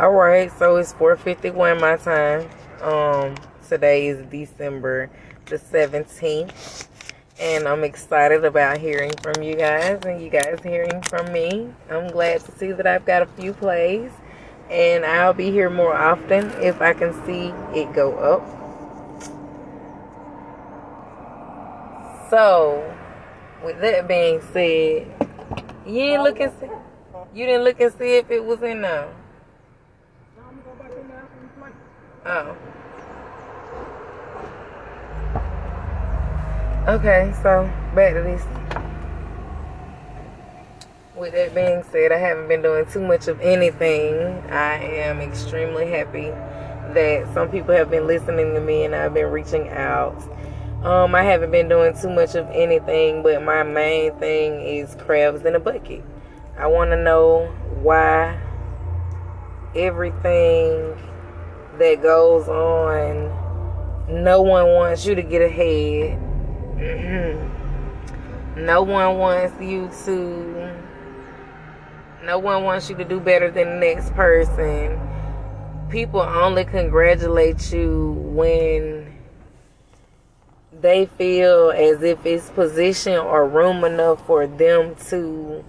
All right, so it's 4:51 my time. Um, today is December the 17th, and I'm excited about hearing from you guys and you guys hearing from me. I'm glad to see that I've got a few plays, and I'll be here more often if I can see it go up. So, with that being said, you didn't look and see. You didn't look and see if it was in. Oh. Okay, so back to this. With that being said, I haven't been doing too much of anything. I am extremely happy that some people have been listening to me and I've been reaching out. Um, I haven't been doing too much of anything, but my main thing is crabs in a bucket. I want to know why everything that goes on, no one wants you to get ahead. Mm-hmm. no one wants you to, no one wants you to do better than the next person. People only congratulate you when they feel as if it's position or room enough for them to,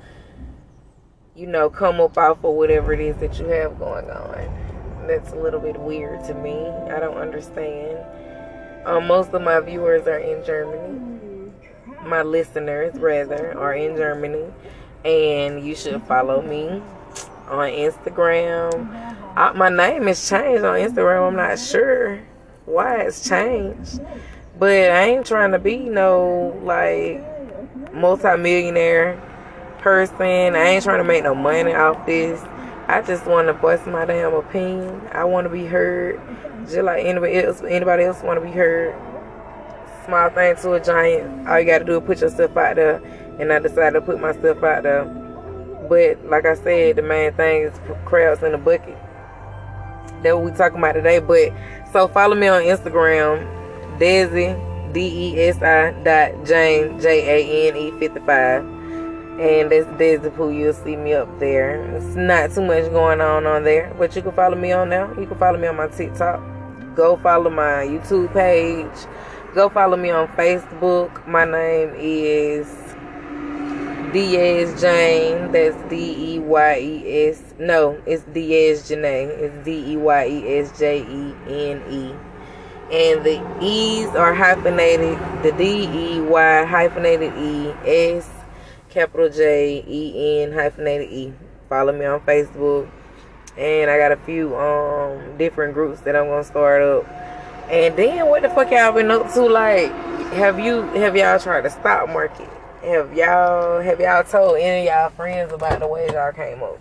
you know, come up off of whatever it is that you have going on that's a little bit weird to me. I don't understand. Um, most of my viewers are in Germany. My listeners, rather, are in Germany. And you should follow me on Instagram. I, my name is changed on Instagram. I'm not sure why it's changed. But I ain't trying to be no, like, multimillionaire person. I ain't trying to make no money off this. I just want to voice my damn opinion. I want to be heard, just like anybody else. Anybody else want to be heard. Small thing to a giant. All you got to do is put yourself out there, and I decided to put myself out there. But like I said, the main thing is crabs in the bucket. That's what we talking about today. But so follow me on Instagram, Desi D E S I dot Jane J A N E fifty five and that's Desi You'll see me up there. It's not too much going on on there, but you can follow me on there. You can follow me on my TikTok. Go follow my YouTube page. Go follow me on Facebook. My name is Diaz Jane. That's D E Y E S. No, it's Diaz Janae. It's D E Y E S J E N E. And the E's are hyphenated. The D E Y hyphenated E S capital J E N hyphenated E. Follow me on Facebook. And I got a few um different groups that I'm gonna start up. And then what the fuck y'all been up to? Like, have you have y'all tried the stock market? Have y'all have y'all told any of y'all friends about the way y'all came up?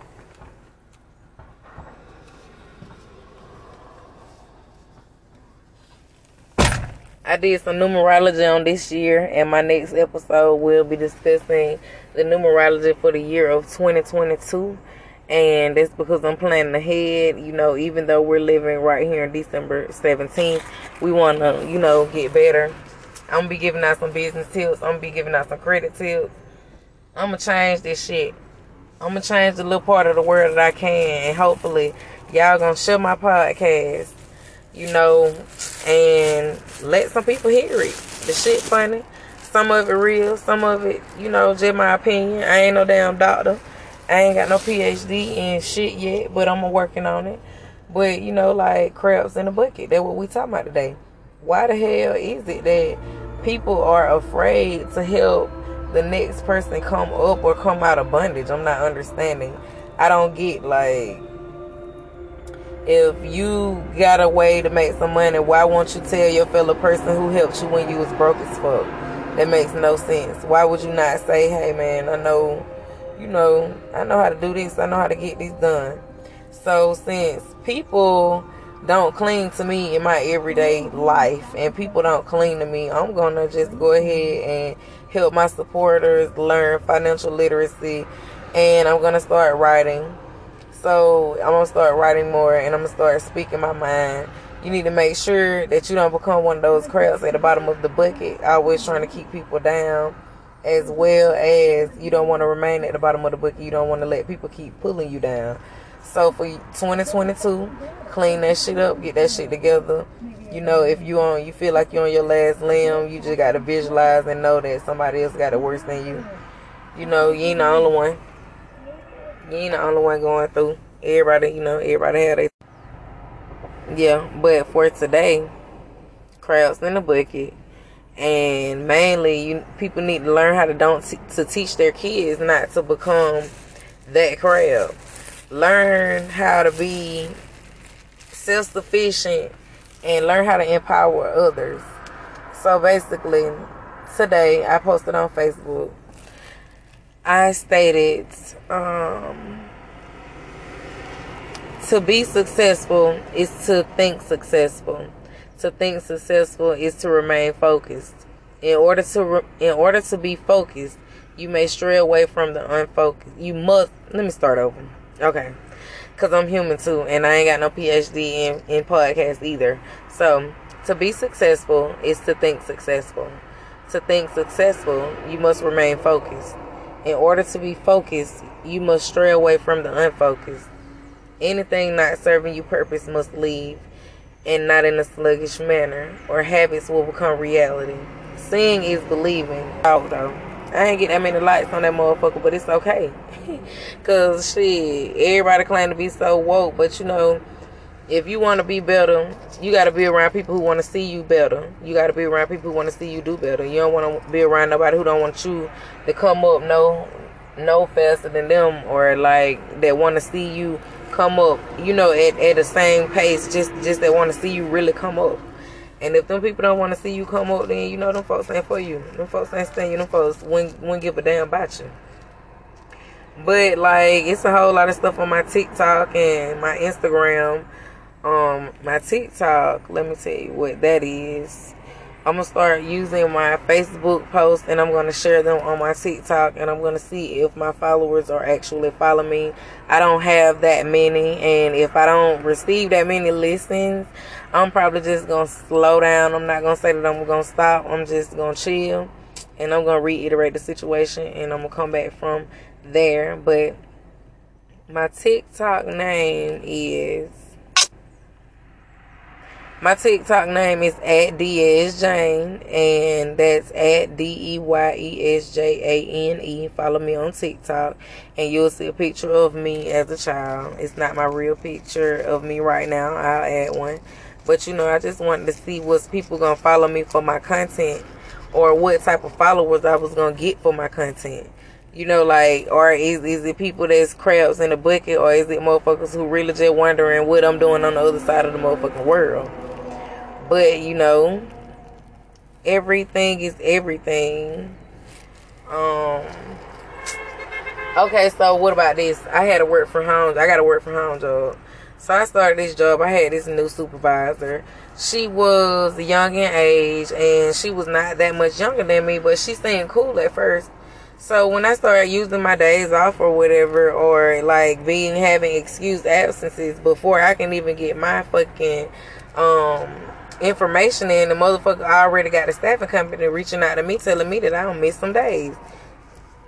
I did some numerology on this year, and my next episode will be discussing the numerology for the year of 2022. And that's because I'm planning ahead. You know, even though we're living right here in December 17th, we want to, you know, get better. I'm going to be giving out some business tips. I'm going to be giving out some credit tips. I'm going to change this shit. I'm going to change the little part of the world that I can. And hopefully, y'all going to share my podcast, you know, and let some people hear it. The shit funny. Some of it real, some of it, you know, just my opinion. I ain't no damn doctor. I ain't got no PhD in shit yet, but I'm working on it. But you know, like crabs in a bucket. That's what we talking about today. Why the hell is it that people are afraid to help the next person come up or come out of bondage? I'm not understanding. I don't get like if you got a way to make some money, why won't you tell your fellow person who helped you when you was broke as fuck? That makes no sense. Why would you not say, hey man, I know, you know, I know how to do this, I know how to get this done. So since people don't cling to me in my everyday life and people don't cling to me, I'm gonna just go ahead and help my supporters learn financial literacy and I'm gonna start writing. So I'm gonna start writing more and I'm gonna start speaking my mind you need to make sure that you don't become one of those crabs at the bottom of the bucket, always trying to keep people down, as well as you don't want to remain at the bottom of the bucket. You don't want to let people keep pulling you down. So for 2022, clean that shit up, get that shit together. You know, if you on, you feel like you're on your last limb, you just gotta visualize and know that somebody else got it worse than you. You know, you ain't the only one. You ain't the only one going through. Everybody, you know, everybody had a yeah. But for today, crabs in the bucket, and mainly, you people need to learn how to don't t- to teach their kids not to become that crab. Learn how to be self sufficient and learn how to empower others. So basically, today I posted on Facebook. I stated um, to be successful is to think successful. To think successful is to remain focused. In order to re- in order to be focused, you may stray away from the unfocused. You must. Let me start over. Okay because I'm human too, and I ain't got no PhD in in podcast either. So to be successful is to think successful. To think successful, you must remain focused. In order to be focused, you must stray away from the unfocused. Anything not serving you purpose must leave, and not in a sluggish manner, or habits will become reality. Seeing is believing. Out though. I ain't get that many likes on that motherfucker, but it's okay. Cause shit, everybody claim to be so woke, but you know, if you want to be better, you got to be around people who want to see you better. You got to be around people who want to see you do better. You don't want to be around nobody who don't want you to come up no, no faster than them, or like that want to see you come up. You know, at at the same pace. Just just that want to see you really come up. And if them people don't want to see you come up, then you know them folks ain't for you. Them folks ain't staying. Them folks wouldn't, wouldn't give a damn about you. But like, it's a whole lot of stuff on my TikTok and my Instagram. Um, my TikTok. Let me tell you what that is. I'm gonna start using my Facebook posts and I'm gonna share them on my TikTok and I'm gonna see if my followers are actually following me. I don't have that many and if I don't receive that many listens, I'm probably just gonna slow down. I'm not gonna say that I'm gonna stop. I'm just gonna chill and I'm gonna reiterate the situation and I'm gonna come back from there. But my TikTok name is my TikTok name is at Diez Jane, and that's at D E Y E S J A N E. Follow me on TikTok, and you'll see a picture of me as a child. It's not my real picture of me right now. I'll add one, but you know, I just wanted to see what's people gonna follow me for my content, or what type of followers I was gonna get for my content. You know, like, or is is it people that's crabs in a bucket, or is it motherfuckers who really just wondering what I'm doing on the other side of the motherfucking world? But you know, everything is everything. Um. Okay, so what about this? I had to work from home. I got to work from home job. So I started this job. I had this new supervisor. She was young in age, and she was not that much younger than me, but she seemed cool at first. So when I started using my days off or whatever, or like being having excused absences before I can even get my fucking um information in, the motherfucker already got a staffing company reaching out to me telling me that I don't miss some days.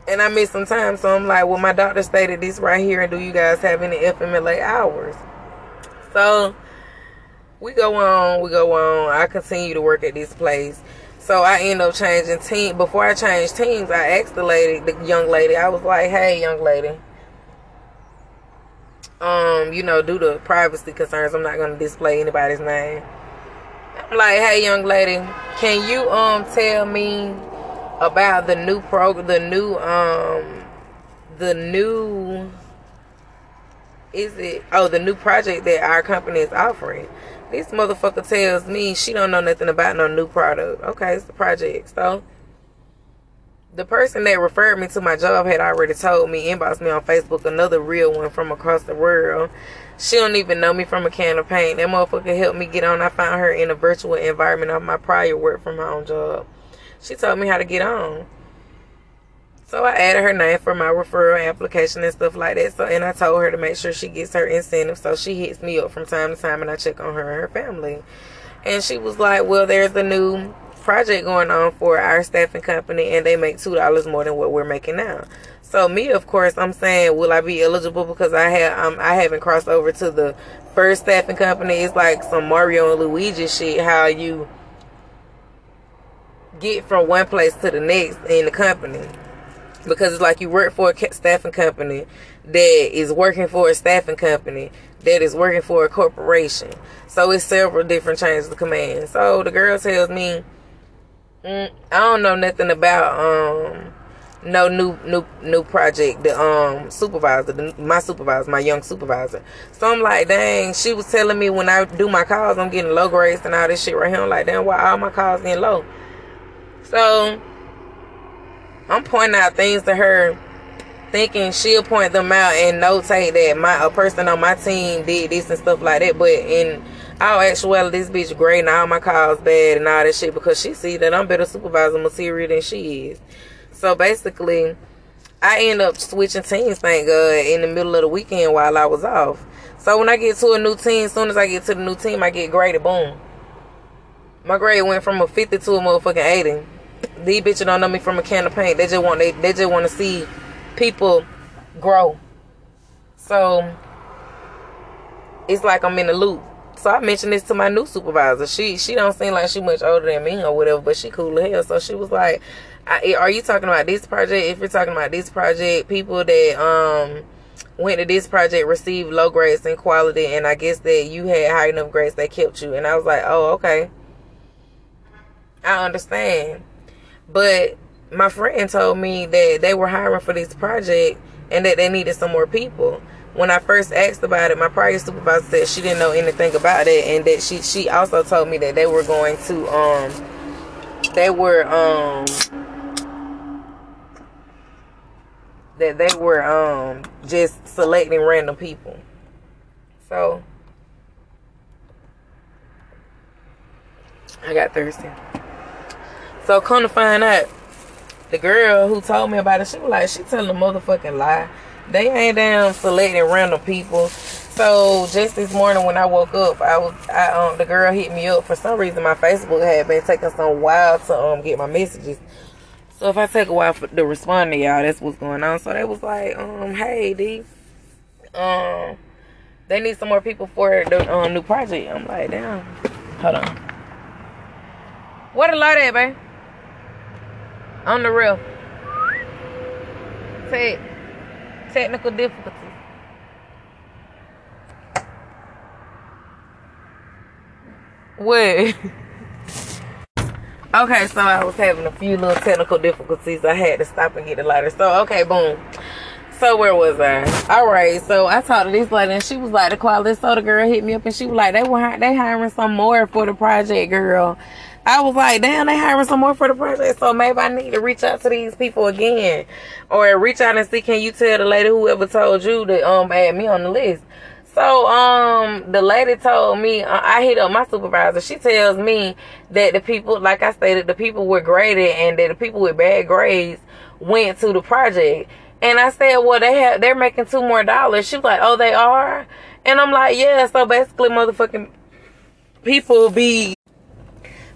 And I miss some time, so I'm like, well, my doctor stated this right here, and do you guys have any FMLA hours? So we go on, we go on. I continue to work at this place. So I end up changing team. Before I changed teams, I asked the lady, the young lady, I was like, hey, young lady, um, you know, due to privacy concerns, I'm not going to display anybody's name. Like, hey, young lady, can you um tell me about the new program, the new um, the new is it? Oh, the new project that our company is offering. This motherfucker tells me she don't know nothing about no new product. Okay, it's the project. So the person that referred me to my job had already told me, inboxed me on Facebook, another real one from across the world she don't even know me from a can of paint. That motherfucker helped me get on. I found her in a virtual environment of my prior work from my own job. She told me how to get on. So I added her name for my referral application and stuff like that. So and I told her to make sure she gets her incentive. So she hits me up from time to time and I check on her and her family. And she was like, Well, there's a new project going on for our staffing company and they make two dollars more than what we're making now. So me, of course, I'm saying, will I be eligible because I have um, I haven't crossed over to the first staffing company. It's like some Mario and Luigi shit. How you get from one place to the next in the company because it's like you work for a staffing company that is working for a staffing company that is working for a corporation. So it's several different chains of command. So the girl tells me, mm, I don't know nothing about um no new new new project. The um supervisor, the, my supervisor, my young supervisor. So I'm like, dang. She was telling me when I do my calls, I'm getting low grades and all this shit right here. I'm like, damn, why all my calls getting low? So I'm pointing out things to her, thinking she'll point them out and notate that my a person on my team did this and stuff like that. But in all actuality, this bitch great and all my calls bad and all that shit because she see that I'm better supervisor material than she is. So basically, I end up switching teams, thank God, in the middle of the weekend while I was off. So when I get to a new team, as soon as I get to the new team, I get graded. Boom. My grade went from a 50 to a motherfucking 80 these bitches don't know me from a can of paint. They just want they, they just want to see people grow. So it's like I'm in the loop. So I mentioned this to my new supervisor. She she don't seem like she much older than me or whatever, but she cool as hell. So she was like, "Are you talking about this project? If you're talking about this project, people that um went to this project received low grades in quality, and I guess that you had high enough grades that kept you." And I was like, "Oh, okay, I understand." But my friend told me that they were hiring for this project and that they needed some more people. When I first asked about it, my prior supervisor said she didn't know anything about it and that she she also told me that they were going to um they were um that they were um just selecting random people. So I got thirsty. So come to find out, the girl who told me about it, she was like, she telling a motherfucking lie. They ain't down selecting random people. So just this morning when I woke up, I was I um the girl hit me up for some reason. My Facebook had been taking some while to um get my messages. So if I take a while for, to respond to y'all, that's what's going on. So they was like, um, hey D, um, they need some more people for the um, new project. I'm like, damn, hold on. What a lot at, babe? On the real. Te- technical difficulties. What? okay, so I was having a few little technical difficulties. I had to stop and get the lighter. So, okay, boom. So where was I? All right, so I talked to this lady and she was like, the quality soda girl hit me up and she was like, they were they hiring some more for the project, girl. I was like, damn, they hiring some more for the project, so maybe I need to reach out to these people again, or reach out and see, can you tell the lady whoever told you to um add me on the list? So um the lady told me uh, I hit up my supervisor. She tells me that the people, like I stated, the people were graded and that the people with bad grades went to the project. And I said, well, they have they're making two more dollars. She was like, oh, they are, and I'm like, yeah. So basically, motherfucking people be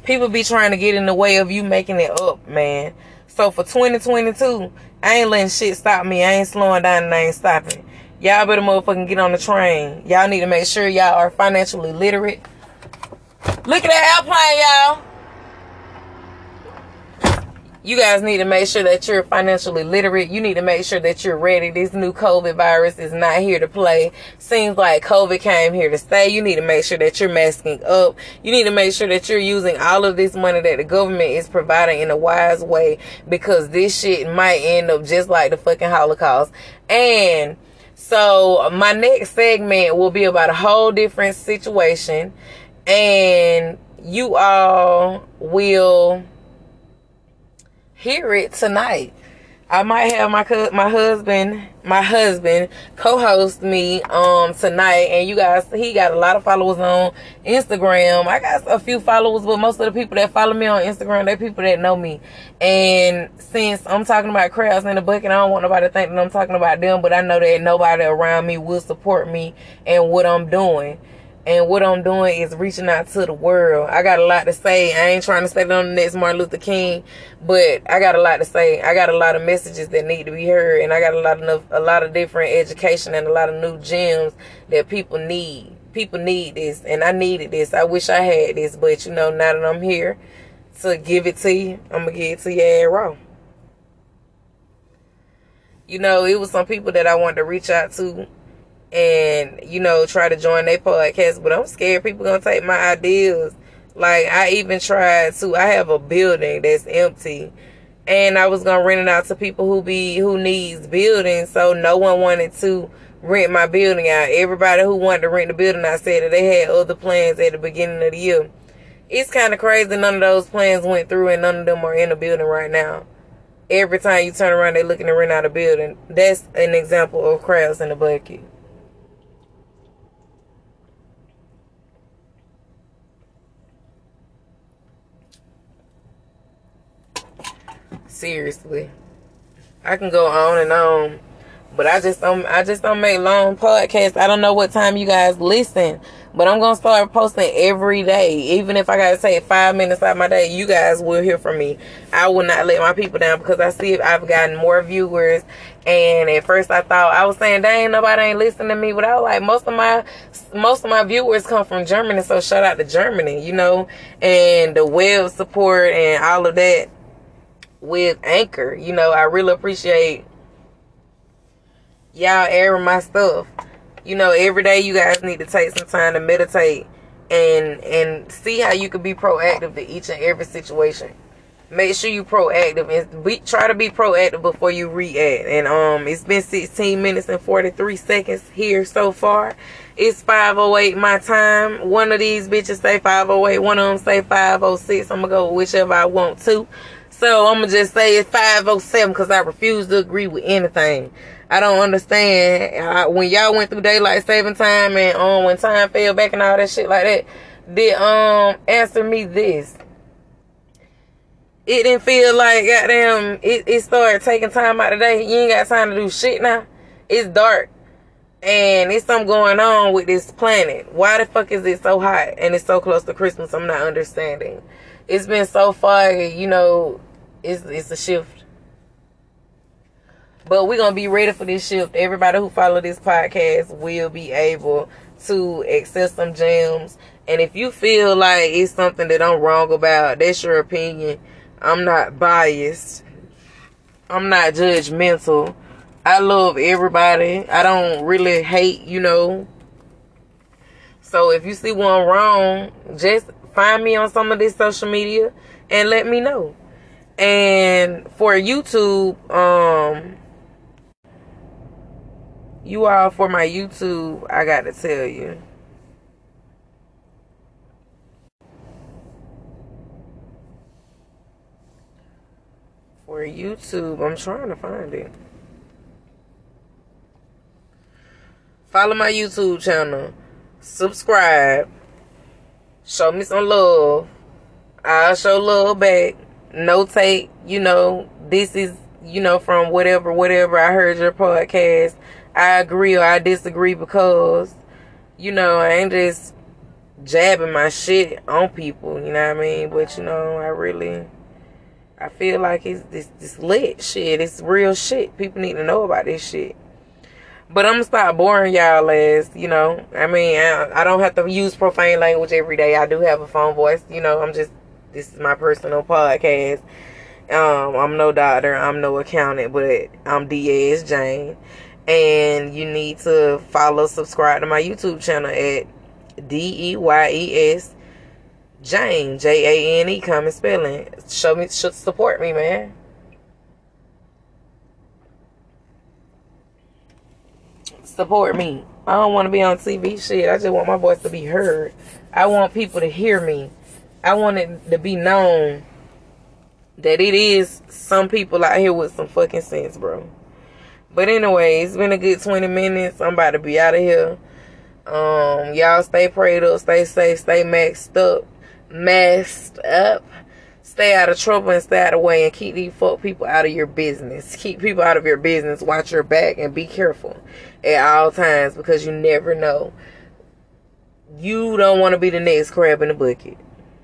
people be trying to get in the way of you making it up, man. So for 2022, I ain't letting shit stop me. I ain't slowing down and I ain't stopping. Y'all better motherfucking get on the train. Y'all need to make sure y'all are financially literate. Look at that airplane, y'all you guys need to make sure that you're financially literate. You need to make sure that you're ready. This new COVID virus is not here to play. Seems like COVID came here to stay. You need to make sure that you're masking up. You need to make sure that you're using all of this money that the government is providing in a wise way because this shit might end up just like the fucking Holocaust. And so my next segment will be about a whole different situation and you all will hear it tonight. I might have my my husband my husband co-host me um tonight and you guys he got a lot of followers on Instagram. I got a few followers but most of the people that follow me on Instagram they're people that know me. And since I'm talking about crabs in the bucket I don't want nobody to think that I'm talking about them but I know that nobody around me will support me and what I'm doing. And what I'm doing is reaching out to the world. I got a lot to say. I ain't trying to say it on the next Martin Luther King, but I got a lot to say. I got a lot of messages that need to be heard, and I got a lot of a lot of different education and a lot of new gems that people need. People need this, and I needed this. I wish I had this, but you know, now that I'm here to give it to you, I'm gonna give it to you raw. You know, it was some people that I wanted to reach out to and you know try to join their podcast but i'm scared people gonna take my ideas. Like i even tried to i have a building that's empty and i was gonna rent it out to people who be who needs buildings so no one wanted to rent my building out. Everybody who wanted to rent the building i said that they had other plans at the beginning of the year. It's kind of crazy none of those plans went through and none of them are in the building right now. Every time you turn around they're looking to rent out a building. That's an example of crabs in the bucket Seriously. I can go on and on. But I just don't I just don't make long podcasts. I don't know what time you guys listen. But I'm gonna start posting every day. Even if I gotta take five minutes out of my day, you guys will hear from me. I will not let my people down because I see if I've gotten more viewers. And at first I thought I was saying, dang, nobody ain't listening to me. But I was like, most of my most of my viewers come from Germany, so shout out to Germany, you know, and the web support and all of that with Anchor. You know, I really appreciate y'all airing my stuff. You know, every day you guys need to take some time to meditate and and see how you can be proactive to each and every situation. Make sure you proactive and be, try to be proactive before you react. And um, it's been 16 minutes and 43 seconds here so far. It's 508 my time. One of these bitches say 508. One of them say 506. I'm gonna go whichever I want to. So I'm gonna just say it's 507 because I refuse to agree with anything. I don't understand I, when y'all went through daylight saving time and um when time fell back and all that shit like that. Did um answer me this? It didn't feel like goddamn. It it started taking time out of the day. You ain't got time to do shit now. It's dark and it's something going on with this planet. Why the fuck is it so hot and it's so close to Christmas? I'm not understanding. It's been so far, you know, it's it's a shift. But we're gonna be ready for this shift. Everybody who follow this podcast will be able to access some gems. And if you feel like it's something that I'm wrong about, that's your opinion. I'm not biased. I'm not judgmental. I love everybody. I don't really hate, you know. So if you see one wrong, just find me on some of this social media and let me know. And for YouTube, um, you all for my YouTube, I got to tell you. For YouTube, I'm trying to find it. Follow my YouTube channel. Subscribe. Show me some love. I'll show love back notate, you know, this is, you know, from whatever, whatever I heard your podcast. I agree or I disagree because, you know, I ain't just jabbing my shit on people, you know what I mean? But, you know, I really, I feel like it's this, this lit shit. It's real shit. People need to know about this shit. But I'm gonna stop boring y'all as, you know. I mean, I, I don't have to use profane language every day. I do have a phone voice, you know. I'm just this is my personal podcast. Um, I'm no doctor, I'm no accountant, but I'm Diaz Jane. And you need to follow, subscribe to my YouTube channel at D E Y E S Jane, J A N E, common spelling. Show me, should support me, man. Support me. I don't want to be on TV shit. I just want my voice to be heard. I want people to hear me. I want it to be known that it is some people out here with some fucking sense, bro. But anyway, it's been a good 20 minutes. I'm about to be out of here. Um, y'all stay prayed up, stay safe, stay maxed up, masked up. Stay out of trouble and stay out of the way and keep these fuck people out of your business. Keep people out of your business. Watch your back and be careful at all times because you never know you don't want to be the next crab in the bucket.